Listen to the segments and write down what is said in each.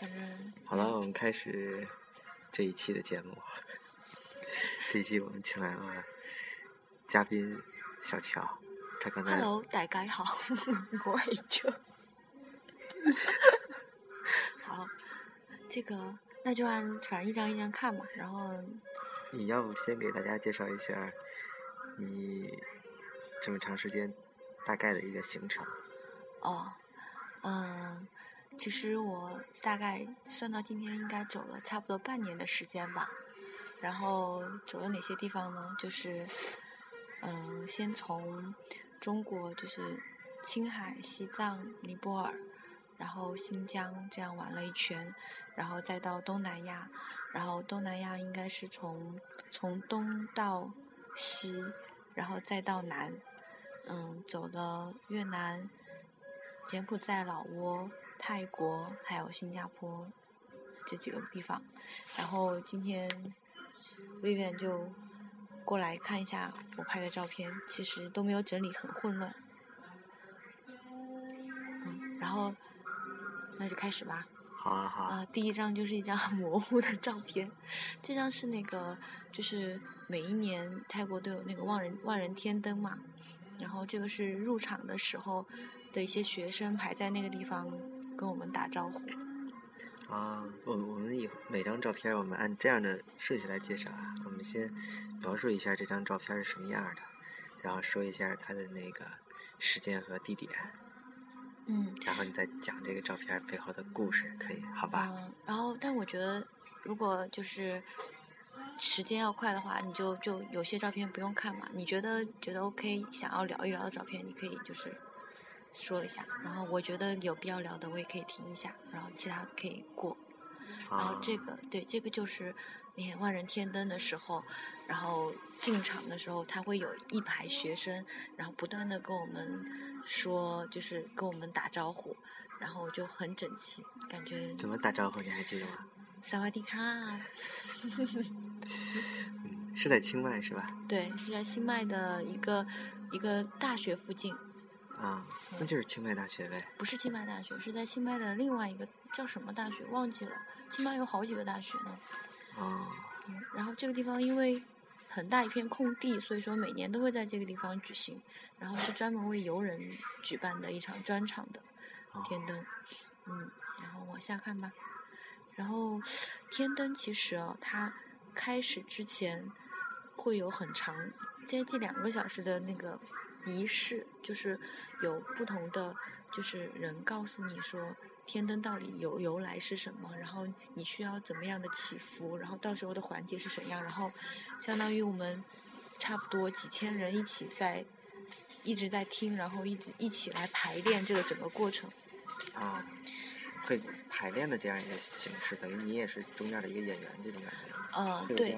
反正好了，我们开始这一期的节目。这一期我们请来了嘉宾小乔，他刚才 Hello，大家好，我係 Jo。好，这个那就按反正一张一张看嘛，然后你要不先给大家介绍一下你这么长时间大概的一个行程？哦，嗯，其实我大概算到今天应该走了差不多半年的时间吧。然后走了哪些地方呢？就是，嗯，先从中国就是青海、西藏、尼泊尔，然后新疆这样玩了一圈，然后再到东南亚，然后东南亚应该是从从东到西，然后再到南，嗯，走了越南、柬埔寨、老挝、泰国还有新加坡这几个地方，然后今天。威远就过来看一下我拍的照片，其实都没有整理，很混乱。嗯，然后那就开始吧。好啊好啊。第一张就是一张很 模糊的照片，这张是那个就是每一年泰国都有那个万人万人天灯嘛，然后这个是入场的时候的一些学生排在那个地方跟我们打招呼。啊，我我们以每张照片我们按这样的顺序来介绍啊。我们先描述一下这张照片是什么样的，然后说一下它的那个时间和地点。嗯。然后你再讲这个照片背后的故事，可以好吧？嗯。然后，但我觉得，如果就是时间要快的话，你就就有些照片不用看嘛。你觉得觉得 OK，想要聊一聊的照片，你可以就是。说一下，然后我觉得有必要聊的，我也可以听一下，然后其他可以过。然后这个对，这个就是你看万人天灯的时候，然后进场的时候，他会有一排学生，然后不断的跟我们说，就是跟我们打招呼，然后就很整齐，感觉。怎么打招呼？你还记得吗？萨瓦迪卡。嗯，是在清迈是吧？对，是在清迈的一个一个大学附近。啊，那就是清迈大学呗。不是清迈大学，是在清迈的另外一个叫什么大学忘记了。清迈有好几个大学呢。啊。嗯，然后这个地方因为很大一片空地，所以说每年都会在这个地方举行。然后是专门为游人举办的一场专场的天灯。嗯，然后往下看吧。然后天灯其实啊，它开始之前会有很长，接近两个小时的那个。仪式就是有不同的，就是人告诉你说天灯到底由由来是什么，然后你需要怎么样的祈福，然后到时候的环节是怎样，然后相当于我们差不多几千人一起在一直在听，然后一直一起来排练这个整个过程。啊，会排练的这样一个形式，等于你也是中间的一个演员这种感觉。呃，对，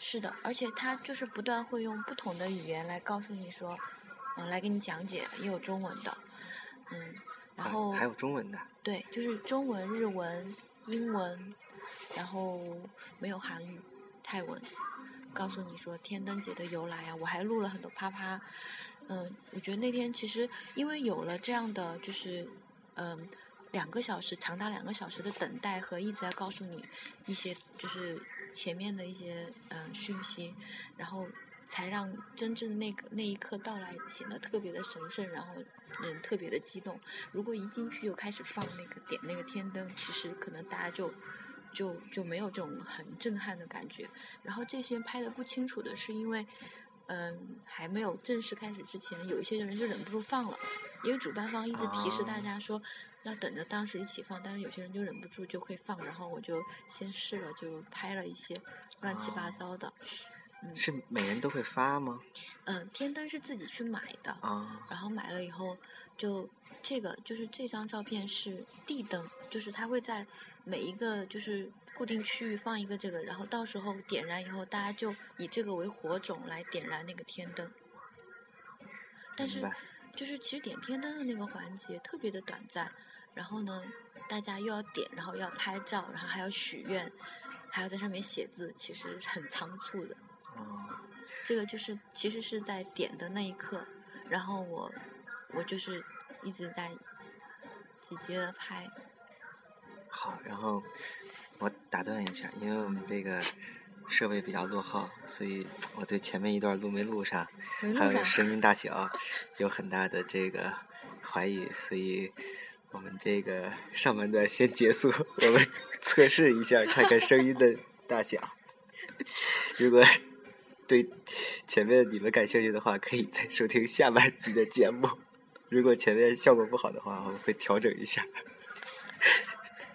是的，而且他就是不断会用不同的语言来告诉你说。嗯，来给你讲解，也有中文的，嗯，然后还有中文的，对，就是中文、日文、英文，然后没有韩语、泰文，告诉你说天灯节的由来啊，我还录了很多啪啪，嗯，我觉得那天其实因为有了这样的就是嗯两个小时长达两个小时的等待和一直在告诉你一些就是前面的一些嗯讯息，然后。才让真正那个那一刻到来显得特别的神圣，然后人特别的激动。如果一进去就开始放那个点那个天灯，其实可能大家就就就没有这种很震撼的感觉。然后这些拍的不清楚的是因为，嗯，还没有正式开始之前，有一些人就忍不住放了，因为主办方一直提示大家说要等着当时一起放，但是有些人就忍不住就会放，然后我就先试了，就拍了一些乱七八糟的。是每人都会发吗？嗯，天灯是自己去买的啊，然后买了以后，就这个就是这张照片是地灯，就是它会在每一个就是固定区域放一个这个，然后到时候点燃以后，大家就以这个为火种来点燃那个天灯。但是，就是其实点天灯的那个环节特别的短暂，然后呢，大家又要点，然后要拍照，然后还要许愿，还要在上面写字，其实很仓促的。哦，这个就是其实是在点的那一刻，然后我我就是一直在积极的拍。好，然然后我打断一下，因为我们这个设备比较落后，所以我对前面一段录没录上，还有声音大小有很大的这个怀疑，所以我们这个上半段先结束，我们 测试一下，看看声音的大小。如果对前面你们感兴趣的话，可以再收听下半集的节目。如果前面效果不好的话，我们会调整一下。